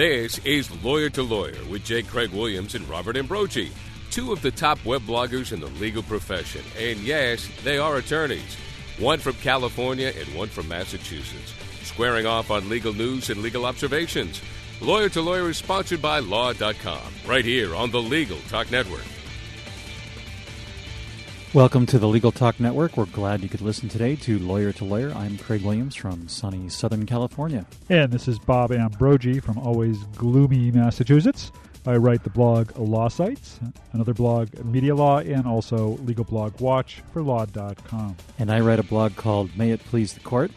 This is Lawyer to Lawyer with J. Craig Williams and Robert Ambrogi, two of the top web bloggers in the legal profession. And yes, they are attorneys, one from California and one from Massachusetts, squaring off on legal news and legal observations. Lawyer to Lawyer is sponsored by Law.com, right here on the Legal Talk Network. Welcome to the Legal Talk Network. We're glad you could listen today to Lawyer to Lawyer. I'm Craig Williams from sunny Southern California. And this is Bob Ambrogi from always gloomy Massachusetts. I write the blog Law Sites, another blog Media Law, and also Legal Blog Watch for Law.com. And I write a blog called May It Please the Court.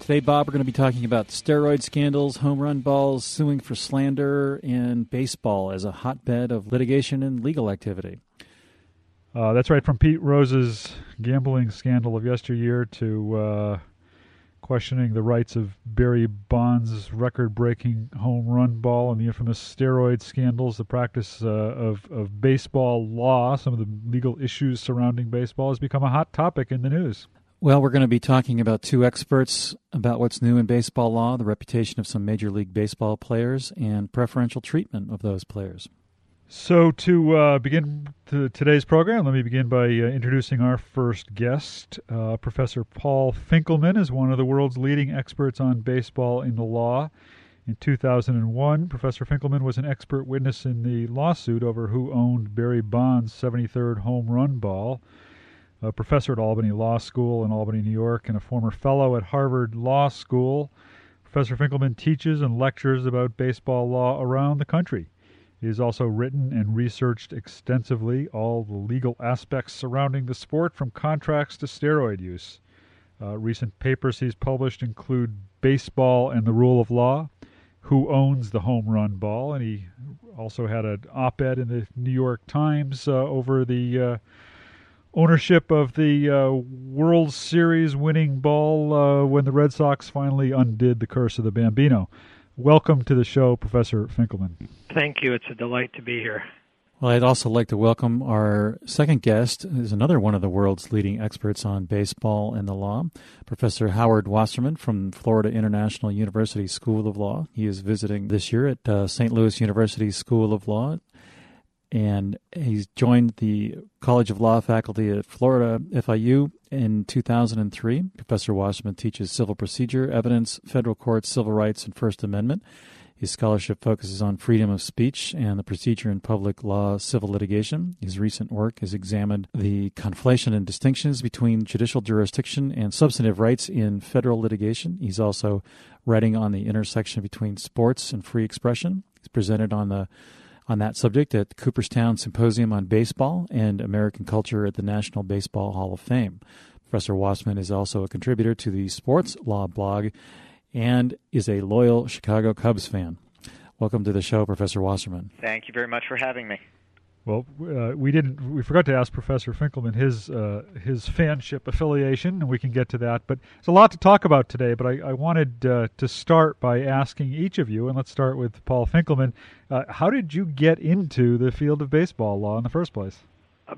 Today, Bob, we're going to be talking about steroid scandals, home run balls, suing for slander, and baseball as a hotbed of litigation and legal activity. Uh, that's right, from Pete Rose's gambling scandal of yesteryear to uh, questioning the rights of Barry Bonds' record breaking home run ball and the infamous steroid scandals, the practice uh, of, of baseball law, some of the legal issues surrounding baseball has become a hot topic in the news. Well, we're going to be talking about two experts about what's new in baseball law, the reputation of some Major League Baseball players, and preferential treatment of those players. So, to uh, begin to today's program, let me begin by uh, introducing our first guest. Uh, Professor Paul Finkelman is one of the world's leading experts on baseball in the law. In 2001, Professor Finkelman was an expert witness in the lawsuit over who owned Barry Bonds' 73rd home run ball. A professor at Albany Law School in Albany, New York, and a former fellow at Harvard Law School. Professor Finkelman teaches and lectures about baseball law around the country. He has also written and researched extensively all the legal aspects surrounding the sport, from contracts to steroid use. Uh, recent papers he's published include Baseball and the Rule of Law, Who Owns the Home Run Ball, and he also had an op ed in the New York Times uh, over the uh, ownership of the uh, World Series winning ball uh, when the Red Sox finally undid the curse of the Bambino. Welcome to the show, Professor Finkelman. Thank you. It's a delight to be here. Well, I'd also like to welcome our second guest, is another one of the world's leading experts on baseball and the law, Professor Howard Wasserman from Florida International University School of Law. He is visiting this year at uh, St. Louis University School of Law, and he's joined the College of Law faculty at Florida FIU in 2003. Professor Wasserman teaches civil procedure, evidence, federal courts, civil rights, and First Amendment. His scholarship focuses on freedom of speech and the procedure in public law civil litigation. His recent work has examined the conflation and distinctions between judicial jurisdiction and substantive rights in federal litigation. He's also writing on the intersection between sports and free expression. He's presented on the on that subject at the Cooperstown Symposium on Baseball and American Culture at the National Baseball Hall of Fame. Professor Wasserman is also a contributor to the Sports Law blog and is a loyal Chicago Cubs fan. Welcome to the show, Professor Wasserman. Thank you very much for having me. Well, uh, we didn't. We forgot to ask Professor Finkelman his uh, his fanship affiliation, and we can get to that. But there's a lot to talk about today. But I, I wanted uh, to start by asking each of you, and let's start with Paul Finkelman. Uh, how did you get into the field of baseball law in the first place? Uh,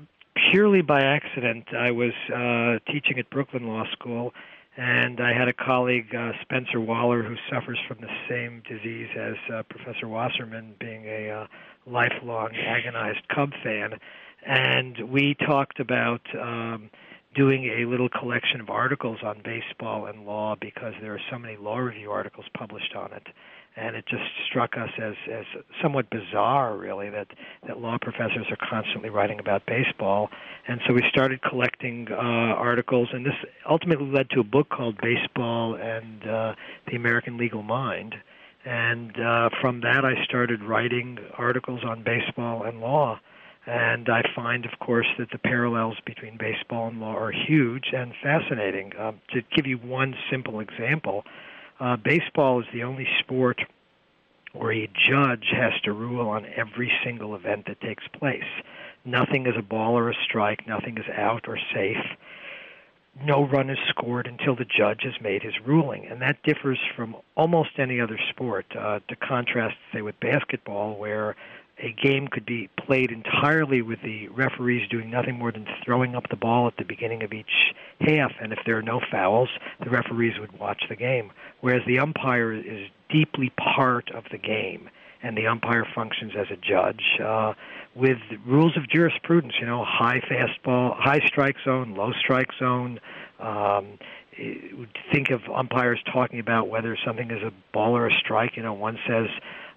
purely by accident. I was uh, teaching at Brooklyn Law School, and I had a colleague, Spencer Waller, who suffers from the same disease as Professor Wasserman, being a lifelong agonized Cub fan. And we talked about um, doing a little collection of articles on baseball and law because there are so many law review articles published on it and it just struck us as as somewhat bizarre really that that law professors are constantly writing about baseball and so we started collecting uh articles and this ultimately led to a book called baseball and uh the american legal mind and uh from that i started writing articles on baseball and law and I find, of course, that the parallels between baseball and law are huge and fascinating. Um, to give you one simple example, uh, baseball is the only sport where a judge has to rule on every single event that takes place. Nothing is a ball or a strike, nothing is out or safe. No run is scored until the judge has made his ruling, and that differs from almost any other sport. Uh, to contrast, say, with basketball, where a game could be played entirely with the referees doing nothing more than throwing up the ball at the beginning of each half, and if there are no fouls, the referees would watch the game. Whereas the umpire is deeply part of the game, and the umpire functions as a judge uh, with rules of jurisprudence. You know, high fastball, high strike zone, low strike zone. Um, think of umpires talking about whether something is a ball or a strike. You know, one says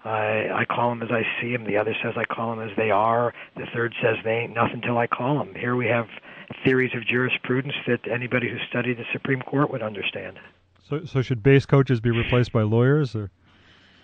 I, I call them as I see them. The other says I call them as they are. The third says they ain't nothing till I call them. Here we have theories of jurisprudence that anybody who studied the Supreme Court would understand. So, so should base coaches be replaced by lawyers, or?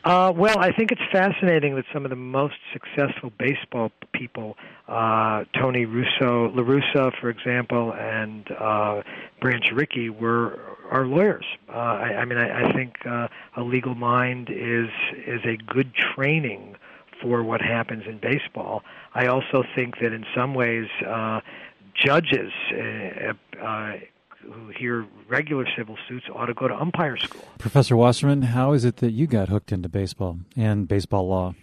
Uh, well, I think it's fascinating that some of the most successful baseball people, uh, Tony Russo, La Russa, for example, and uh, Branch Rickey, were are lawyers. Uh, I, I mean, I, I think uh, a legal mind is is a good training for what happens in baseball. I also think that in some ways, uh, judges. Uh, uh, who hear regular civil suits ought to go to umpire school. Professor Wasserman, how is it that you got hooked into baseball and baseball law?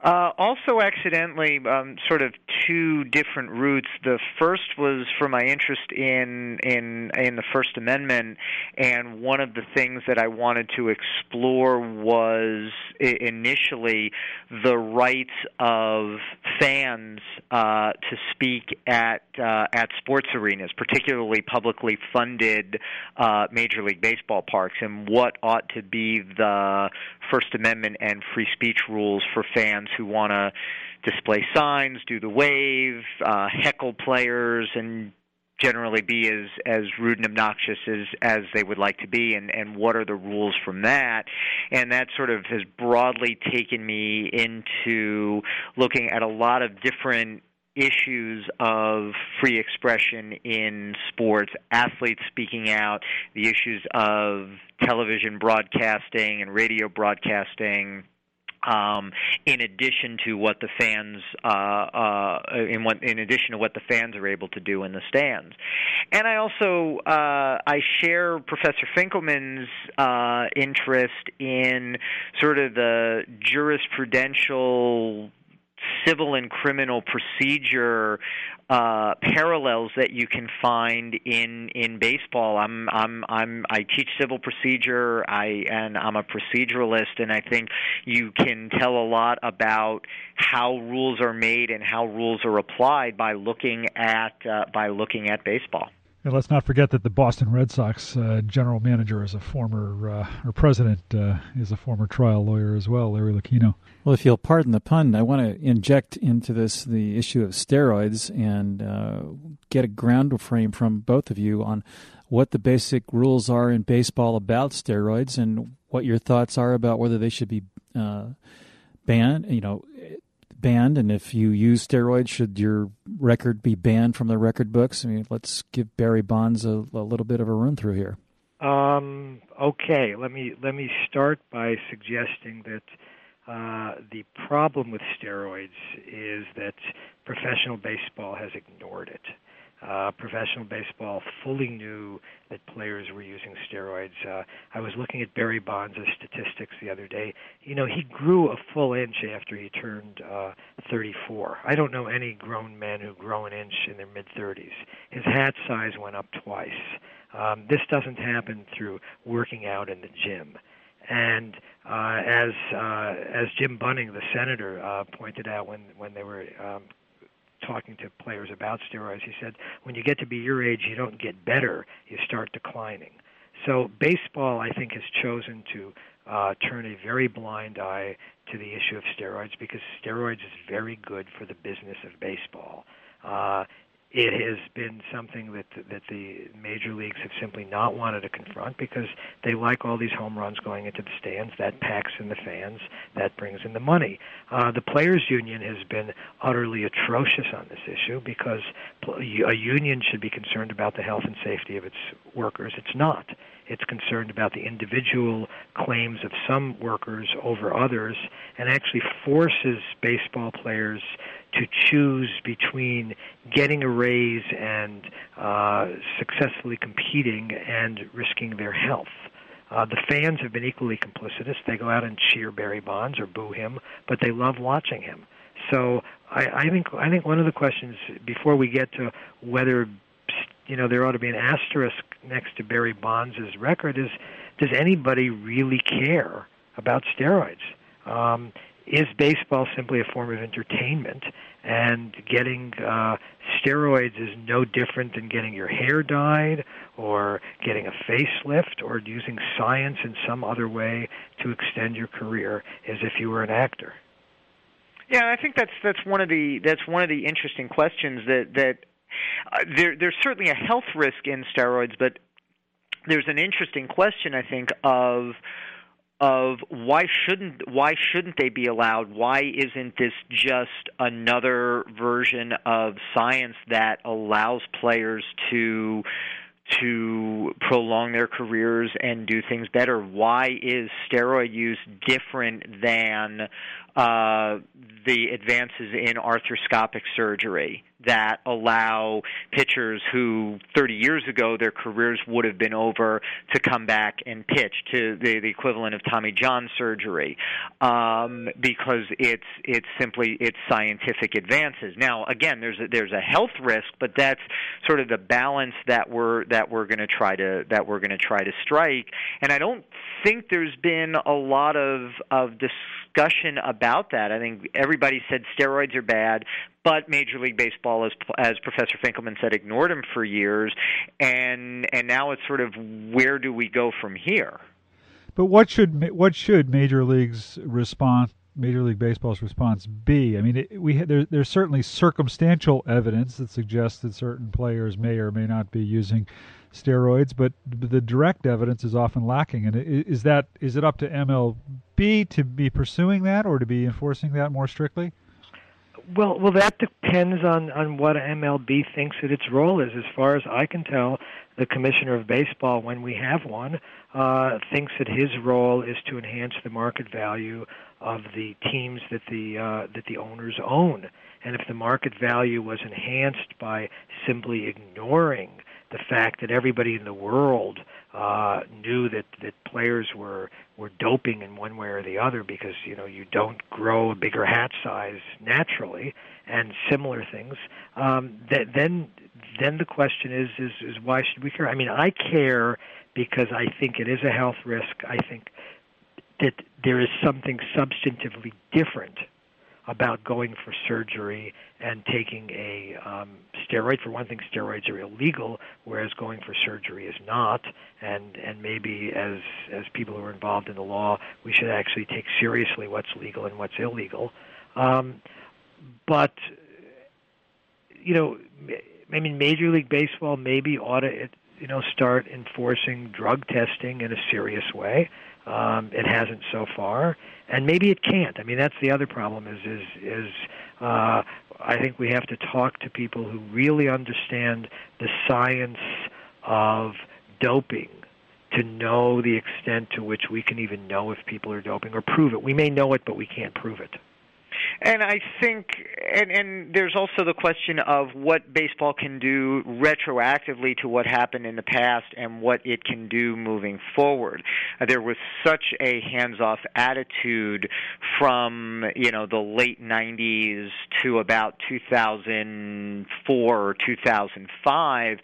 Uh, also, accidentally, um, sort of two different routes. The first was for my interest in in in the First Amendment, and one of the things that I wanted to explore was initially the rights of fans uh, to speak at uh, at sports arenas, particularly publicly funded uh, Major League Baseball parks, and what ought to be the First Amendment and free speech rules for fans who want to display signs, do the wave, uh, heckle players, and generally be as as rude and obnoxious as as they would like to be and and what are the rules from that? And that sort of has broadly taken me into looking at a lot of different issues of free expression in sports, athletes speaking out, the issues of television broadcasting and radio broadcasting. Um, in addition to what the fans, uh, uh, in, what, in addition to what the fans are able to do in the stands, and I also uh, I share Professor Finkelman's uh, interest in sort of the jurisprudential civil and criminal procedure uh, parallels that you can find in in baseball. I'm I'm I'm I teach civil procedure. I and I'm a proceduralist, and I think you can tell a lot about how rules are made and how rules are applied by looking at uh, by looking at baseball. And let's not forget that the Boston Red Sox uh, general manager is a former, uh, or president uh, is a former trial lawyer as well, Larry Lucchino. Well, if you'll pardon the pun, I want to inject into this the issue of steroids and uh, get a ground frame from both of you on what the basic rules are in baseball about steroids and what your thoughts are about whether they should be uh, banned. You know, banned, and if you use steroids, should your record be banned from the record books? I mean, let's give Barry Bonds a, a little bit of a run through here. Um, okay, let me let me start by suggesting that uh, the problem with steroids is that professional baseball has ignored it. Uh, professional baseball fully knew that players were using steroids. Uh, I was looking at Barry Bonds' statistics the other day. You know, he grew a full inch after he turned uh, 34. I don't know any grown men who grow an inch in their mid 30s. His hat size went up twice. Um, this doesn't happen through working out in the gym. And uh, as uh, as Jim Bunning, the senator, uh, pointed out when when they were um, talking to players about steroids, he said, when you get to be your age, you don't get better, you start declining. So baseball, I think, has chosen to uh, turn a very blind eye to the issue of steroids because steroids is very good for the business of baseball. Uh, it has been something that that the major leagues have simply not wanted to confront because they like all these home runs going into the stands. That packs in the fans. That brings in the money. Uh, the players' union has been utterly atrocious on this issue because a union should be concerned about the health and safety of its workers. It's not. It's concerned about the individual claims of some workers over others and actually forces baseball players to choose between getting a raise and uh, successfully competing and risking their health. Uh, the fans have been equally complicitous. They go out and cheer Barry Bonds or boo him, but they love watching him. So I, I think I think one of the questions before we get to whether you know there ought to be an asterisk next to Barry Bonds' record is does anybody really care about steroids? Um, is baseball simply a form of entertainment? And getting uh, steroids is no different than getting your hair dyed or getting a facelift or using science in some other way to extend your career as if you were an actor. Yeah, I think that's that's one of the that's one of the interesting questions that that uh, there there's certainly a health risk in steroids, but there's an interesting question I think of of why shouldn't why shouldn't they be allowed? Why isn't this just another version of science that allows players to to prolong their careers and do things better? Why is steroid use different than uh, the advances in arthroscopic surgery? that allow pitchers who 30 years ago their careers would have been over to come back and pitch to the, the equivalent of Tommy John surgery um, because it's it's simply it's scientific advances. Now again there's a, there's a health risk but that's sort of the balance that we're that we're going to try to that we're going to try to strike and I don't think there's been a lot of of discussion about that. I think everybody said steroids are bad, but Major League Baseball, as as Professor Finkelman said, ignored him for years, and and now it's sort of where do we go from here? But what should what should Major League's response Major League Baseball's response be? I mean, it, we there, there's certainly circumstantial evidence that suggests that certain players may or may not be using steroids, but the direct evidence is often lacking. And is that is it up to MLB to be pursuing that or to be enforcing that more strictly? Well, well, that depends on on what MLB thinks that its role is. As far as I can tell, the commissioner of baseball, when we have one, uh, thinks that his role is to enhance the market value of the teams that the uh, that the owners own. And if the market value was enhanced by simply ignoring the fact that everybody in the world uh, knew that that players were were doping in one way or the other because you know you don't grow a bigger hat size naturally and similar things. Um, that, then then the question is is is why should we care? I mean, I care because I think it is a health risk. I think that there is something substantively different about going for surgery and taking a um, steroid. For one thing, steroids are illegal, whereas going for surgery is not. And and maybe as as people who are involved in the law, we should actually take seriously what's legal and what's illegal. Um, but you know, I mean, Major League Baseball maybe ought to you know start enforcing drug testing in a serious way. Um, it hasn't so far, and maybe it can't. I mean, that's the other problem. Is is is uh, I think we have to talk to people who really understand the science of doping to know the extent to which we can even know if people are doping or prove it. We may know it, but we can't prove it. And I think, and and there's also the question of what baseball can do retroactively to what happened in the past and what it can do moving forward. Uh, there was such a hands-off attitude from you know the late 90s to about 2004 or 2005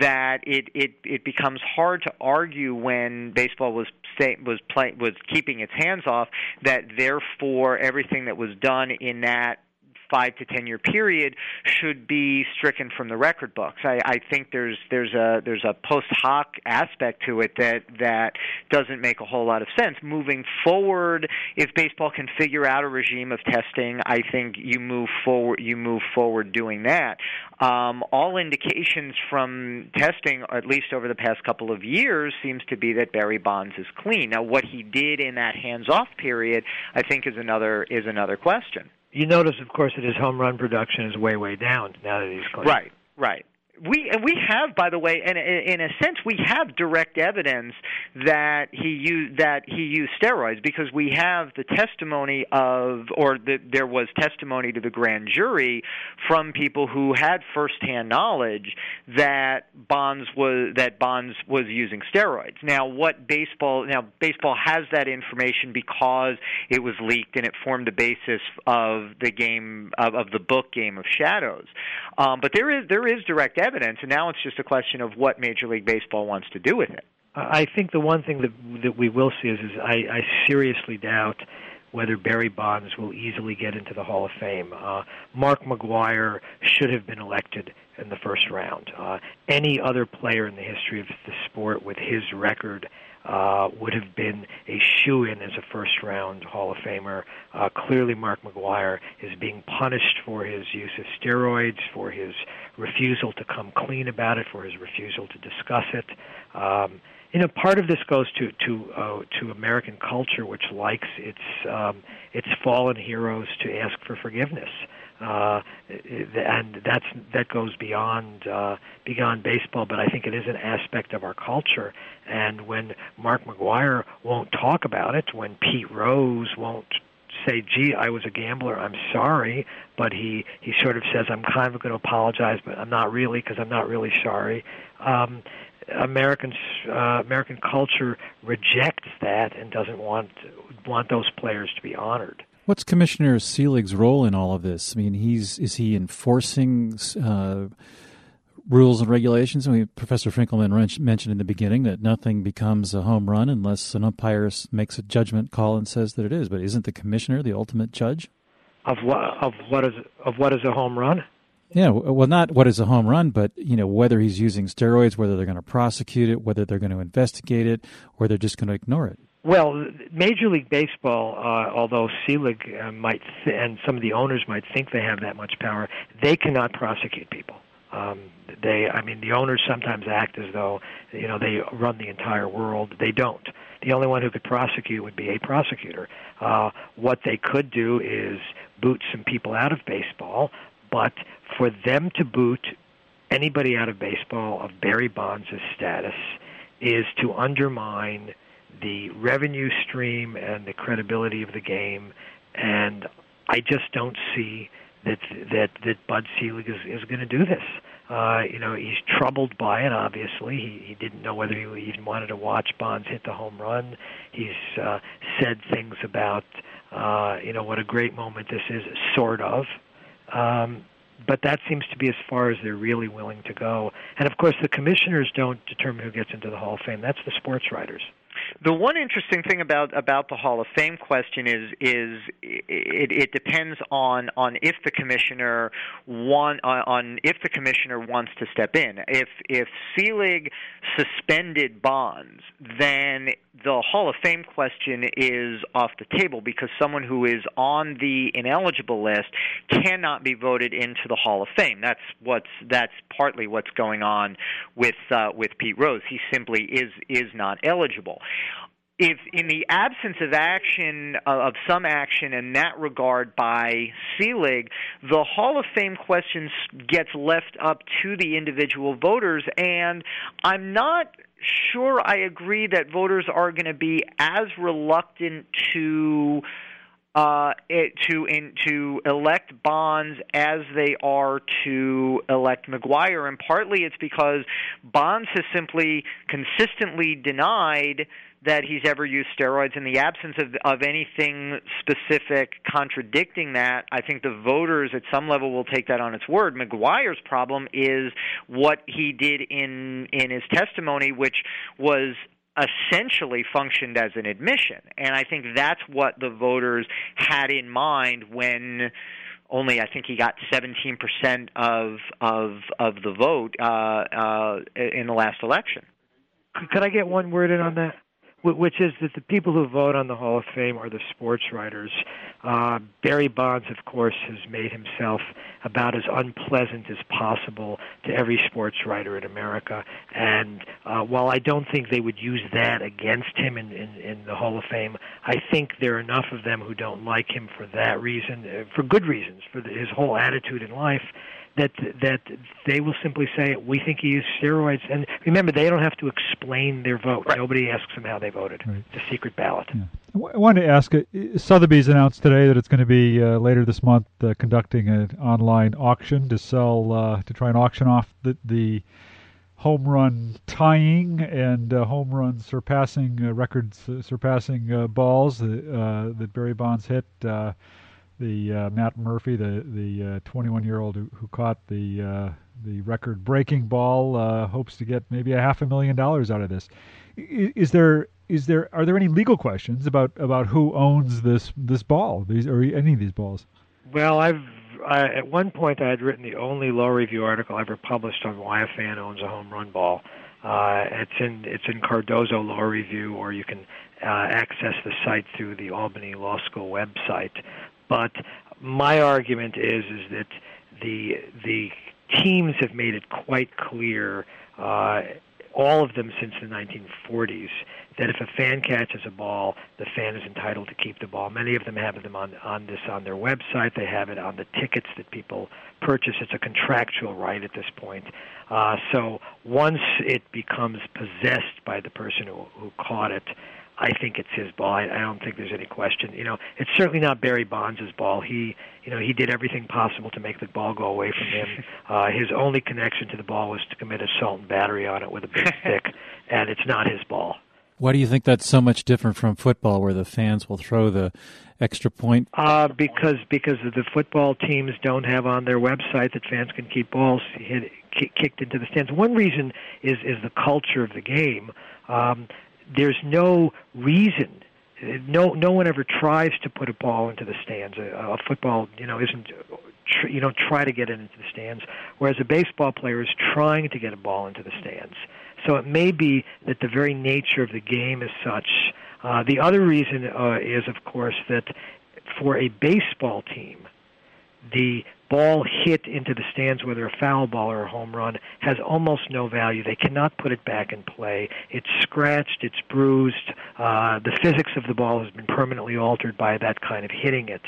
that it it it becomes hard to argue when baseball was was play, was keeping its hands off that therefore everything that was done in that five to ten year period should be stricken from the record books. I, I think there's there's a there's a post hoc aspect to it that that doesn't make a whole lot of sense. Moving forward, if baseball can figure out a regime of testing, I think you move forward you move forward doing that. Um, all indications from testing, at least over the past couple of years, seems to be that Barry Bonds is clean. Now, what he did in that hands off period, I think, is another is another question you notice, of course, that his home run production is way, way down now that he's clean. Right, right we and we have, by the way, and in a sense, we have direct evidence that he used that he used steroids because we have the testimony of, or the, there was testimony to the grand jury from people who had firsthand knowledge that Bonds was that Bonds was using steroids. Now, what baseball now baseball has that information because it was leaked and it formed the basis of the game of, of the book Game of Shadows. Um, but there is there is direct evidence, and now it's just a question of what Major League Baseball wants to do with it. I think the one thing that that we will see is, is I, I seriously doubt whether Barry Bonds will easily get into the Hall of Fame. Uh, Mark McGwire should have been elected in the first round. Uh, any other player in the history of the sport with his record uh, would have been a shoe in as a first round Hall of Famer. Uh, clearly, Mark McGwire is being punished for his use of steroids, for his refusal to come clean about it, for his refusal to discuss it. Um, you know, part of this goes to to uh, to American culture, which likes its um, its fallen heroes to ask for forgiveness uh, and that's that goes beyond uh, beyond baseball. But I think it is an aspect of our culture. And when Mark McGwire won't talk about it, when Pete Rose won't say, "Gee, I was a gambler. I'm sorry," but he he sort of says, "I'm kind of going to apologize, but I'm not really because I'm not really sorry." Um, Americans, uh, American culture rejects that and doesn't want want those players to be honored. What's Commissioner Selig's role in all of this? I mean, he's is he enforcing uh, rules and regulations? I mean, Professor Finkelman mentioned in the beginning that nothing becomes a home run unless an umpire makes a judgment call and says that it is. But isn't the commissioner the ultimate judge of what of what is of what is a home run? Yeah, well, not what is a home run, but you know whether he's using steroids, whether they're going to prosecute it, whether they're going to investigate it, or they're just going to ignore it. Well, Major League Baseball, uh, although Selig uh, might th- and some of the owners might think they have that much power, they cannot prosecute people. Um, they, I mean, the owners sometimes act as though you know they run the entire world. They don't. The only one who could prosecute would be a prosecutor. Uh, what they could do is boot some people out of baseball, but for them to boot anybody out of baseball of Barry Bonds' status is to undermine the revenue stream and the credibility of the game, and I just don't see that that that Bud Selig is is going to do this. Uh, you know, he's troubled by it. Obviously, he he didn't know whether he even wanted to watch Bonds hit the home run. He's uh, said things about uh, you know what a great moment this is, sort of. Um, but that seems to be as far as they're really willing to go. And of course, the commissioners don't determine who gets into the Hall of Fame. That's the sports writers. The one interesting thing about about the Hall of Fame question is is it, it depends on on if the commissioner want on if the commissioner wants to step in. If if Selig suspended Bonds, then the Hall of Fame question is off the table because someone who is on the ineligible list cannot be voted into the Hall of Fame. That's what's that's partly what's going on with uh, with Pete Rose. He simply is is not eligible if in the absence of action uh, of some action in that regard by Selig, the Hall of Fame question gets left up to the individual voters, and I'm not sure I agree that voters are going to be as reluctant to uh, it, to in, to elect Bonds as they are to elect McGwire, and partly it's because Bonds has simply consistently denied that he's ever used steroids. In the absence of, of anything specific contradicting that, I think the voters at some level will take that on its word. McGwire's problem is what he did in in his testimony, which was essentially functioned as an admission. And I think that's what the voters had in mind when only I think he got 17% of of of the vote uh, uh, in the last election. Could I get one word in on that? Which is that the people who vote on the Hall of Fame are the sports writers. Uh, Barry Bonds, of course, has made himself about as unpleasant as possible to every sports writer in America. And uh, while I don't think they would use that against him in, in, in the Hall of Fame, I think there are enough of them who don't like him for that reason, uh, for good reasons, for the, his whole attitude in life that that they will simply say we think he used steroids. And remember, they don't have to explain their vote. Right. Nobody asks them how they voted. Right. It's a secret ballot. Yeah. I wanted to ask. Uh, Sotheby's announced today that it's going to be uh, later this month uh, conducting an online auction to sell uh, to try and auction off the the home run tying and uh, home run surpassing uh, records surpassing balls that Barry Bonds hit the uh, Matt Murphy, the the 21 uh, year old who, who, caught the uh, the record breaking ball, uh, hopes to get maybe a half a million dollars out of this. Is, is, there is there are there any legal questions about about who owns this this ball these or any of these balls? Well, I've I, at one point I had written the only law review article ever published on why a fan owns a home run ball. Uh, it's in it's in Cardozo Law Review, or you can uh, access the site through the Albany Law School website. But my argument is is that the the teams have made it quite clear, uh, all of them since the 1940s, that if a fan catches a ball, the fan is entitled to keep the ball. Many of them have them on on this on their website. They have it on the tickets that people purchase. It's a contractual right at this point. Uh, so once it becomes possessed by the person who, who caught it, I think it's his ball. I, I don't think there's any question. You know, it's certainly not Barry Bonds' ball. He, you know, he did everything possible to make the ball go away from him. Uh, his only connection to the ball was to commit assault and battery on it with a big stick, and it's not his ball. Why do you think that's so much different from football, where the fans will throw the extra point? Uh, because because the football teams don't have on their website that fans can keep balls hit, kicked into the stands. One reason is is the culture of the game. Um, there's no reason no no one ever tries to put a ball into the stands. A, a football, you know, isn't you don't try to get it into the stands, whereas a baseball player is trying to get a ball into the stands. So it may be that the very nature of the game is such. Uh, the other reason uh, is, of course, that for a baseball team, the ball hit into the stands, whether a foul ball or a home run, has almost no value. They cannot put it back in play. It's scratched, it's bruised. Uh, the physics of the ball has been permanently altered by that kind of hitting it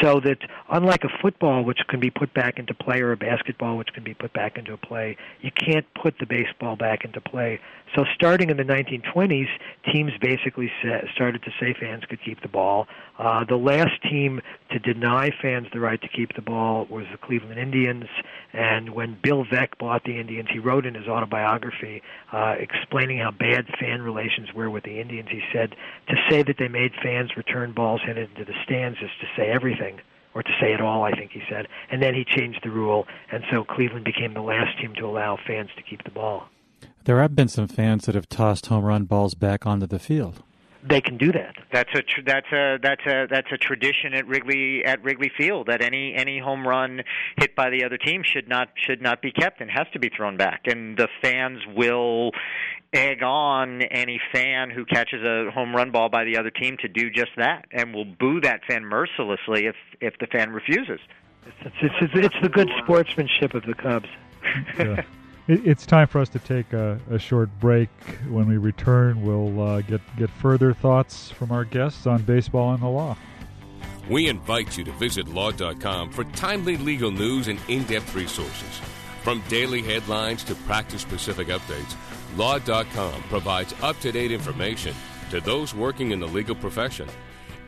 so that unlike a football which can be put back into play or a basketball which can be put back into play you can't put the baseball back into play. So starting in the 1920s teams basically started to say fans could keep the ball. Uh, the last team to deny fans the right to keep the ball was the Cleveland Indians. And when Bill Veeck bought the Indians he wrote in his autobiography uh, explaining how bad fan relations were with the Indians. He said to say that they made fans return balls hit into the stands is to say everything everything, or to say it all, I think he said. And then he changed the rule, and so Cleveland became the last team to allow fans to keep the ball. There have been some fans that have tossed home run balls back onto the field. They can do that. That's a tr- that's a that's a that's a tradition at Wrigley at Wrigley Field that any any home run hit by the other team should not should not be kept and has to be thrown back. And the fans will egg on any fan who catches a home run ball by the other team to do just that, and will boo that fan mercilessly if if the fan refuses. It's it's, it's, it's the good sportsmanship of the Cubs. yeah. It's time for us to take a, a short break. When we return, we'll uh, get get further thoughts from our guests on baseball and the law. We invite you to visit law.com for timely legal news and in depth resources. From daily headlines to practice specific updates, Law.com provides up to date information to those working in the legal profession.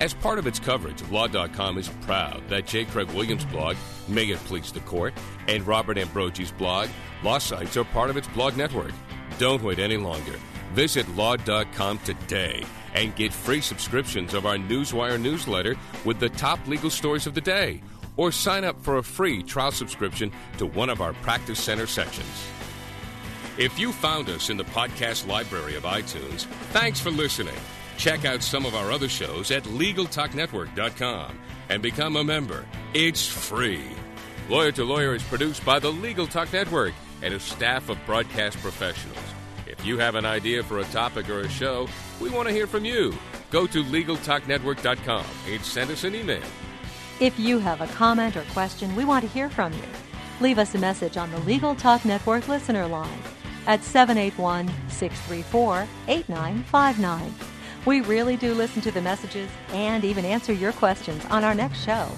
As part of its coverage, Law.com is proud that J. Craig Williams' blog, May It Please the Court, and Robert Ambrogi's blog, Law Sites, are part of its blog network. Don't wait any longer. Visit Law.com today and get free subscriptions of our Newswire newsletter with the top legal stories of the day, or sign up for a free trial subscription to one of our Practice Center sections. If you found us in the podcast library of iTunes, thanks for listening. Check out some of our other shows at LegalTalkNetwork.com and become a member. It's free. Lawyer to Lawyer is produced by the Legal Talk Network and a staff of broadcast professionals. If you have an idea for a topic or a show, we want to hear from you. Go to LegalTalkNetwork.com and send us an email. If you have a comment or question, we want to hear from you. Leave us a message on the Legal Talk Network listener line at 781 634 8959. We really do listen to the messages and even answer your questions on our next show.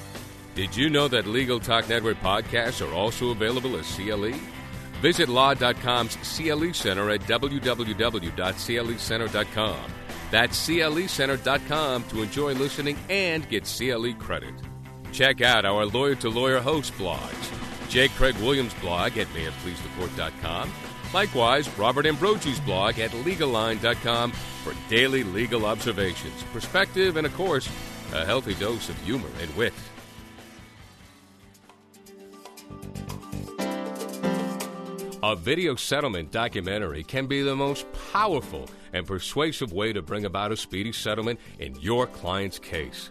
Did you know that Legal Talk Network podcasts are also available as CLE? Visit law.com's CLE Center at www.clecenter.com. That's clecenter.com to enjoy listening and get CLE credit. Check out our Lawyer to Lawyer host blogs. J. Craig Williams blog at mayitpleasethecourt.com Likewise, Robert Ambrogi's blog at LegalLine.com for daily legal observations, perspective, and of course, a healthy dose of humor and wit. A video settlement documentary can be the most powerful and persuasive way to bring about a speedy settlement in your client's case.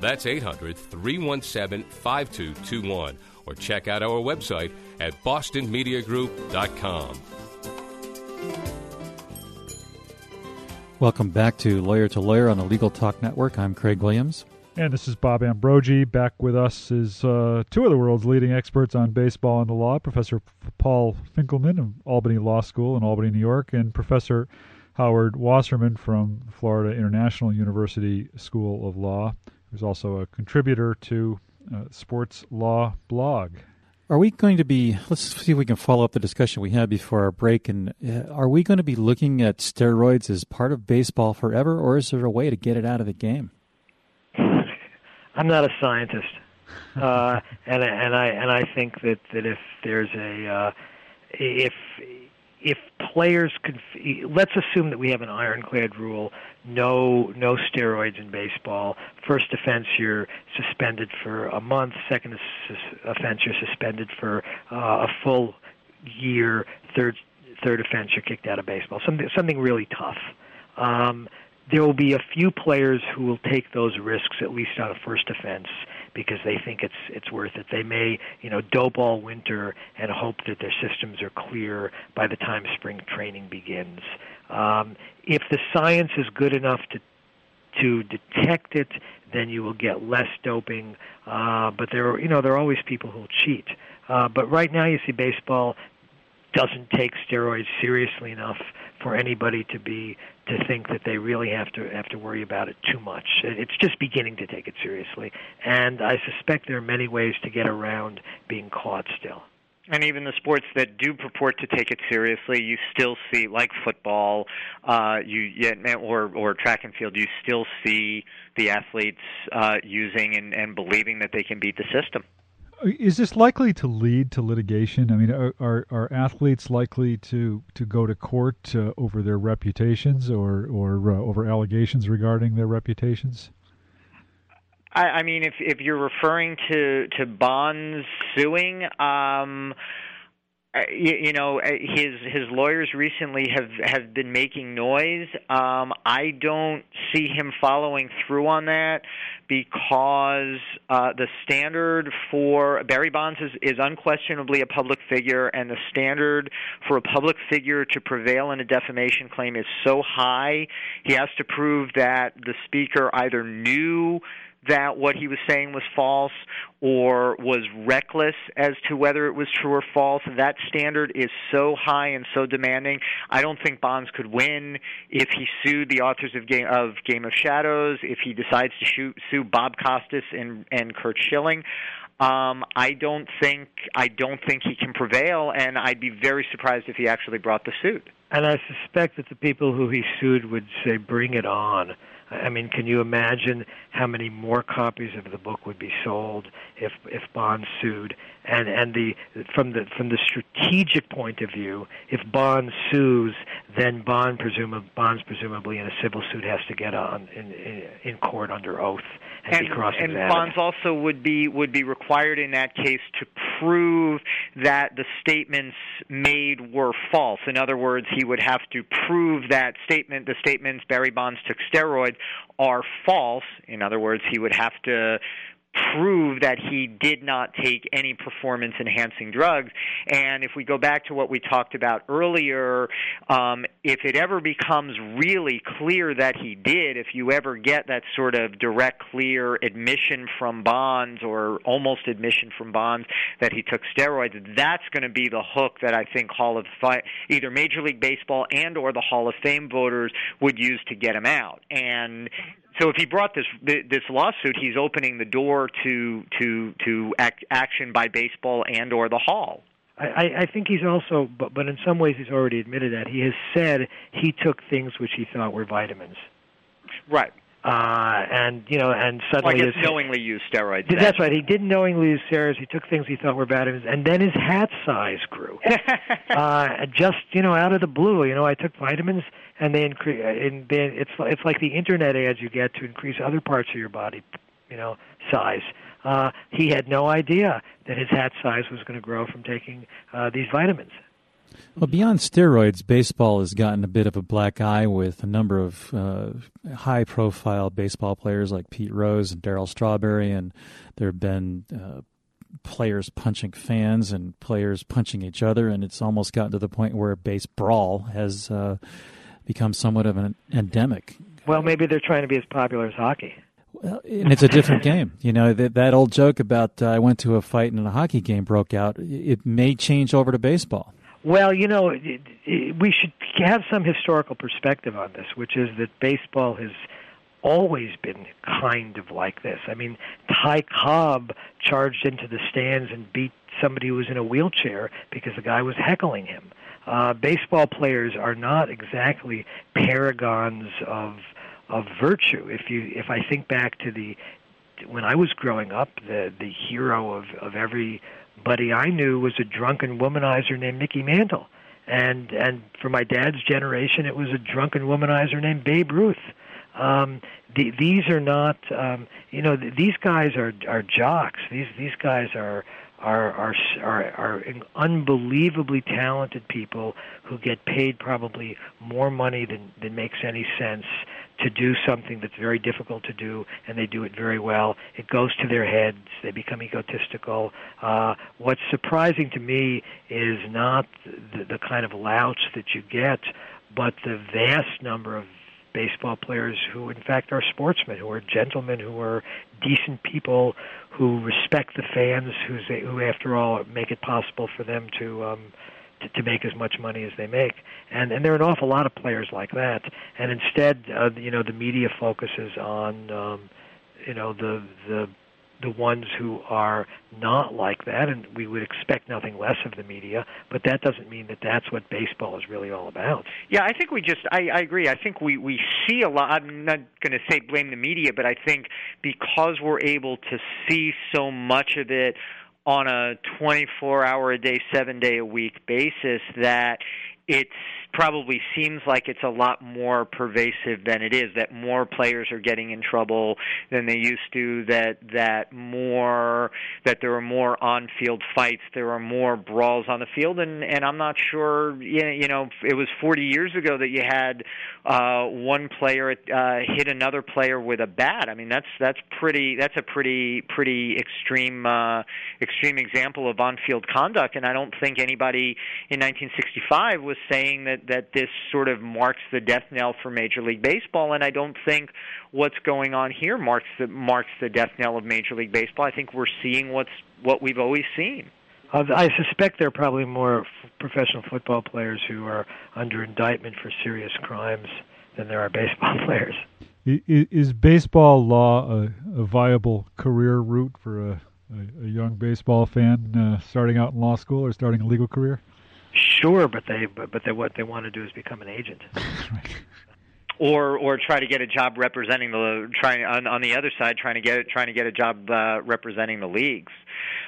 that's 800 317 5221. Or check out our website at bostonmediagroup.com. Welcome back to Lawyer to Lawyer on the Legal Talk Network. I'm Craig Williams. And this is Bob Ambrogi. Back with us is uh, two of the world's leading experts on baseball and the law Professor Paul Finkelman of Albany Law School in Albany, New York, and Professor Howard Wasserman from Florida International University School of Law who's also a contributor to uh, Sports Law blog. Are we going to be? Let's see if we can follow up the discussion we had before our break. And uh, are we going to be looking at steroids as part of baseball forever, or is there a way to get it out of the game? I'm not a scientist, uh, and and I and I think that that if there's a uh, if if players could let's assume that we have an ironclad rule no no steroids in baseball. First offense you're suspended for a month. Second offense you're suspended for uh, a full year. Third third offense you're kicked out of baseball. Something something really tough. Um, there will be a few players who will take those risks at least on a first offense because they think it's it's worth it. They may you know dope all winter and hope that their systems are clear by the time spring training begins. Um, if the science is good enough to to detect it, then you will get less doping. Uh, but there are you know there are always people who will cheat. Uh, but right now you see baseball doesn't take steroids seriously enough for anybody to be to think that they really have to have to worry about it too much. It's just beginning to take it seriously, and I suspect there are many ways to get around being caught still. And even the sports that do purport to take it seriously, you still see, like football, uh, you yet or or track and field, you still see the athletes uh, using and, and believing that they can beat the system. Is this likely to lead to litigation? I mean, are are, are athletes likely to, to go to court uh, over their reputations or or uh, over allegations regarding their reputations? I, I mean, if if you're referring to to Bonds suing, um, you, you know uh, his his lawyers recently have have been making noise. Um i don't see him following through on that because uh the standard for barry bonds is is unquestionably a public figure and the standard for a public figure to prevail in a defamation claim is so high. He has to prove that the speaker either knew that what he was saying was false or was reckless as to whether it was true or false. That standard is so high and so demanding. I don't think Bonds could win if he sued the authors of Game of, Game of Shadows, if he decides to shoot, sue Bob Costas and, and Curt Schilling. Um, I don't think I don't think he can prevail, and I'd be very surprised if he actually brought the suit. And I suspect that the people who he sued would say, "Bring it on." I mean, can you imagine how many more copies of the book would be sold if if Bond sued? And and the from the from the strategic point of view, if Bond sues, then Bond presumably Bond's presumably in a civil suit has to get on in in, in court under oath and, and be cross-examined. And Bonds also would be would be required in that case to prove that the statements made were false. In other words, he would have to prove that statement the statements Barry Bonds took steroids are false. In other words, he would have to prove that he did not take any performance enhancing drugs. And if we go back to what we talked about earlier, um, if it ever becomes really clear that he did, if you ever get that sort of direct, clear admission from Bonds or almost admission from Bonds that he took steroids, that's going to be the hook that I think Hall of Fi- either Major League Baseball and or the Hall of Fame voters would use to get him out. And so if he brought this this lawsuit, he's opening the door to to to act, action by baseball and or the hall. I, I think he's also, but, but in some ways he's already admitted that he has said he took things which he thought were vitamins. Right. Uh, and you know, and suddenly well, his, knowingly use steroids. That's right. He did knowingly use steroids. He took things he thought were vitamins, and then his hat size grew. uh, just you know, out of the blue. You know, I took vitamins, and they increase. And then it's it's like the internet ads you get to increase other parts of your body, you know, size. Uh, he had no idea that his hat size was going to grow from taking uh, these vitamins. Well, beyond steroids, baseball has gotten a bit of a black eye with a number of uh, high profile baseball players like Pete Rose and Darryl Strawberry, and there have been uh, players punching fans and players punching each other, and it's almost gotten to the point where base brawl has uh, become somewhat of an endemic. Well, maybe they're trying to be as popular as hockey. Well, and it's a different game. You know, that, that old joke about uh, I went to a fight and a hockey game broke out, it may change over to baseball. Well, you know, we should have some historical perspective on this, which is that baseball has always been kind of like this. I mean, Ty Cobb charged into the stands and beat somebody who was in a wheelchair because the guy was heckling him. Uh, baseball players are not exactly paragons of of virtue. If you if I think back to the when I was growing up, the the hero of of everybody I knew was a drunken womanizer named Mickey Mantle, and and for my dad's generation, it was a drunken womanizer named Babe Ruth. Um, the, these are not, um, you know, these guys are are jocks. These these guys are are are are, are unbelievably talented people who get paid probably more money than than makes any sense to do something that's very difficult to do, and they do it very well. It goes to their heads. They become egotistical. Uh, what's surprising to me is not the, the kind of louts that you get, but the vast number of baseball players who, in fact, are sportsmen, who are gentlemen, who are decent people, who respect the fans, who's, who, after all, make it possible for them to. Um, to, to make as much money as they make. And and there are an awful lot of players like that. And instead, uh, you know, the media focuses on, um, you know, the the the ones who are not like that, and we would expect nothing less of the media. But that doesn't mean that that's what baseball is really all about. Yeah, I think we just I, I agree. I think we we see a lot. I'm not going to say blame the media, but I think because we're able to see so much of it on a 24 hour a day, seven day a week basis that it's probably seems like it's a lot more pervasive than it is that more players are getting in trouble than they used to that that more that there are more on field fights there are more brawls on the field and and I'm not sure you know it was 40 years ago that you had uh one player uh hit another player with a bat. I mean that's that's pretty that's a pretty pretty extreme uh extreme example of on field conduct and I don't think anybody in 1965 was saying that that this sort of marks the death knell for Major League Baseball, and I don't think what's going on here marks the marks the death knell of Major League Baseball. I think we're seeing what's what we've always seen. Uh, I suspect there are probably more f- professional football players who are under indictment for serious crimes than there are baseball players. Is baseball law a, a viable career route for a, a, a young baseball fan uh, starting out in law school or starting a legal career? Sure, but they but, but they, what they want to do is become an agent. or or try to get a job representing the trying on, on the other side trying to get trying to get a job uh, representing the leagues.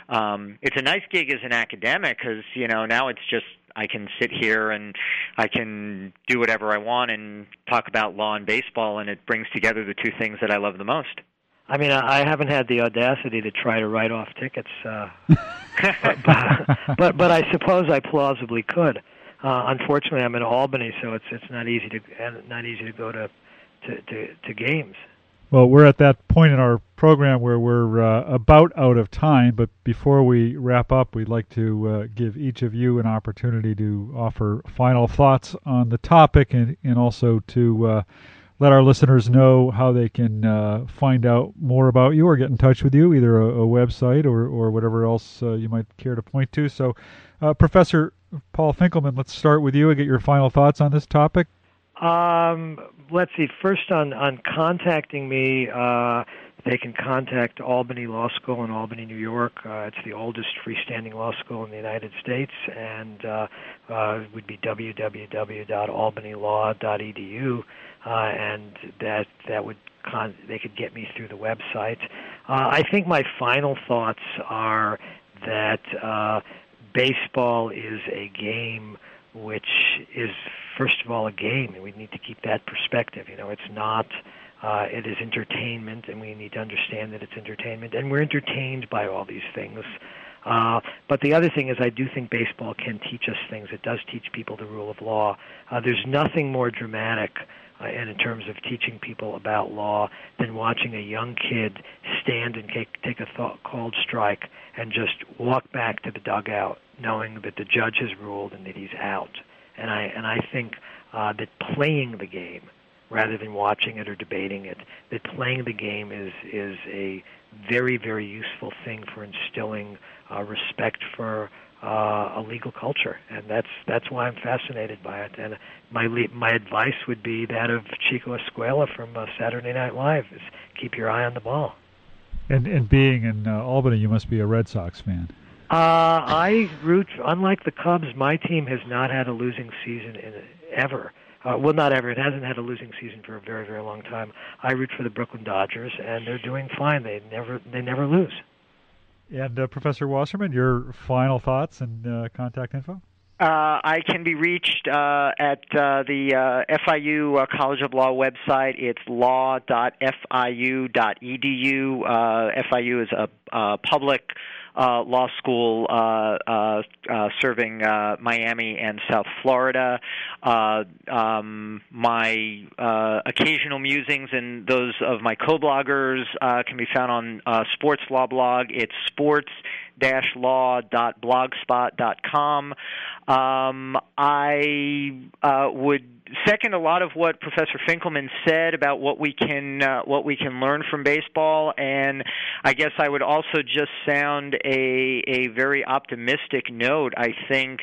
Um, it's a nice gig as an academic because you know now it's just I can sit here and I can do whatever I want and talk about law and baseball, and it brings together the two things that I love the most. I mean, I haven't had the audacity to try to write off tickets, uh, but, but but I suppose I plausibly could. Uh, unfortunately, I'm in Albany, so it's it's not easy to not easy to go to to to, to games. Well, we're at that point in our program where we're uh, about out of time, but before we wrap up, we'd like to uh, give each of you an opportunity to offer final thoughts on the topic and, and also to uh, let our listeners know how they can uh, find out more about you or get in touch with you, either a, a website or, or whatever else uh, you might care to point to. So, uh, Professor Paul Finkelman, let's start with you and get your final thoughts on this topic. Um, let's see. First, on on contacting me, uh, they can contact Albany Law School in Albany, New York. Uh, it's the oldest freestanding law school in the United States, and uh, uh, it would be www.albanylaw.edu, uh, and that that would con- they could get me through the website. Uh, I think my final thoughts are that uh, baseball is a game which is first of all a game, and we need to keep that perspective. You know, it's not. It is entertainment, and we need to understand that it's entertainment, and we're entertained by all these things. Uh, but the other thing is, I do think baseball can teach us things. It does teach people the rule of law. Uh, there's nothing more dramatic uh, and in terms of teaching people about law than watching a young kid stand and take, take a thought, called strike and just walk back to the dugout knowing that the judge has ruled and that he's out. And I and I think uh, that playing the game rather than watching it or debating it, that playing the game is is a very very useful thing for instilling uh, respect for uh, a legal culture, and that's that's why I'm fascinated by it. And my le- my advice would be that of Chico Escuela from uh, Saturday Night Live: is keep your eye on the ball. And and being in uh, Albany, you must be a Red Sox fan. Uh, I root. Unlike the Cubs, my team has not had a losing season in ever. Uh, well, not ever. It hasn't had a losing season for a very, very long time. I root for the Brooklyn Dodgers, and they're doing fine. They never, they never lose. And uh, Professor Wasserman, your final thoughts and uh, contact info. Uh, I can be reached uh, at uh, the uh, FIU uh, College of Law website. It's law.fiu.edu. Uh, FIU is a, a public uh, law school uh, uh, uh, serving uh, Miami and South Florida. Uh, um, my occasional musings and those of my co-bloggers can be found on Sports Law blog. It's sports law.blogspot.com. Um, I uh, would second a lot of what Professor Finkelman said about what we can uh, what we can learn from baseball, and I guess I would also just sound a a very optimistic note. I think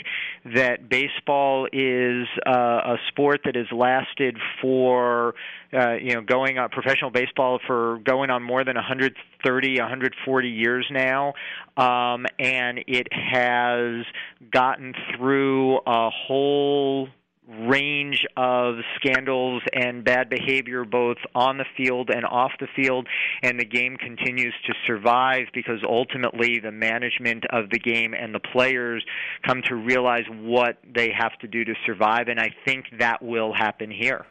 that baseball is uh, a sport that has lasted for uh, you know going on professional baseball for going on more than 130 140 years now um, and it has gotten through a whole range of scandals and bad behavior both on the field and off the field and the game continues to survive because ultimately the management of the game and the players come to realize what they have to do to survive and I think that will happen here.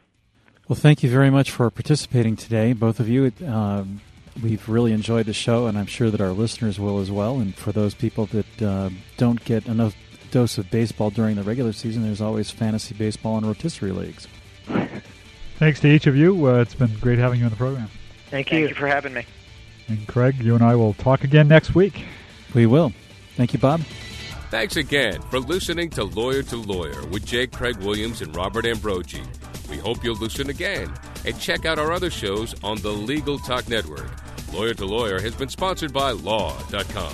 Well, thank you very much for participating today, both of you. Um, we've really enjoyed the show, and I'm sure that our listeners will as well. And for those people that uh, don't get enough dose of baseball during the regular season, there's always fantasy baseball and rotisserie leagues. Thanks to each of you. Uh, it's been great having you on the program. Thank you. Thank you for having me. And Craig, you and I will talk again next week. We will. Thank you, Bob. Thanks again for listening to Lawyer to Lawyer with J. Craig Williams and Robert Ambrogi. We hope you'll listen again and check out our other shows on the Legal Talk Network. Lawyer to Lawyer has been sponsored by Law.com.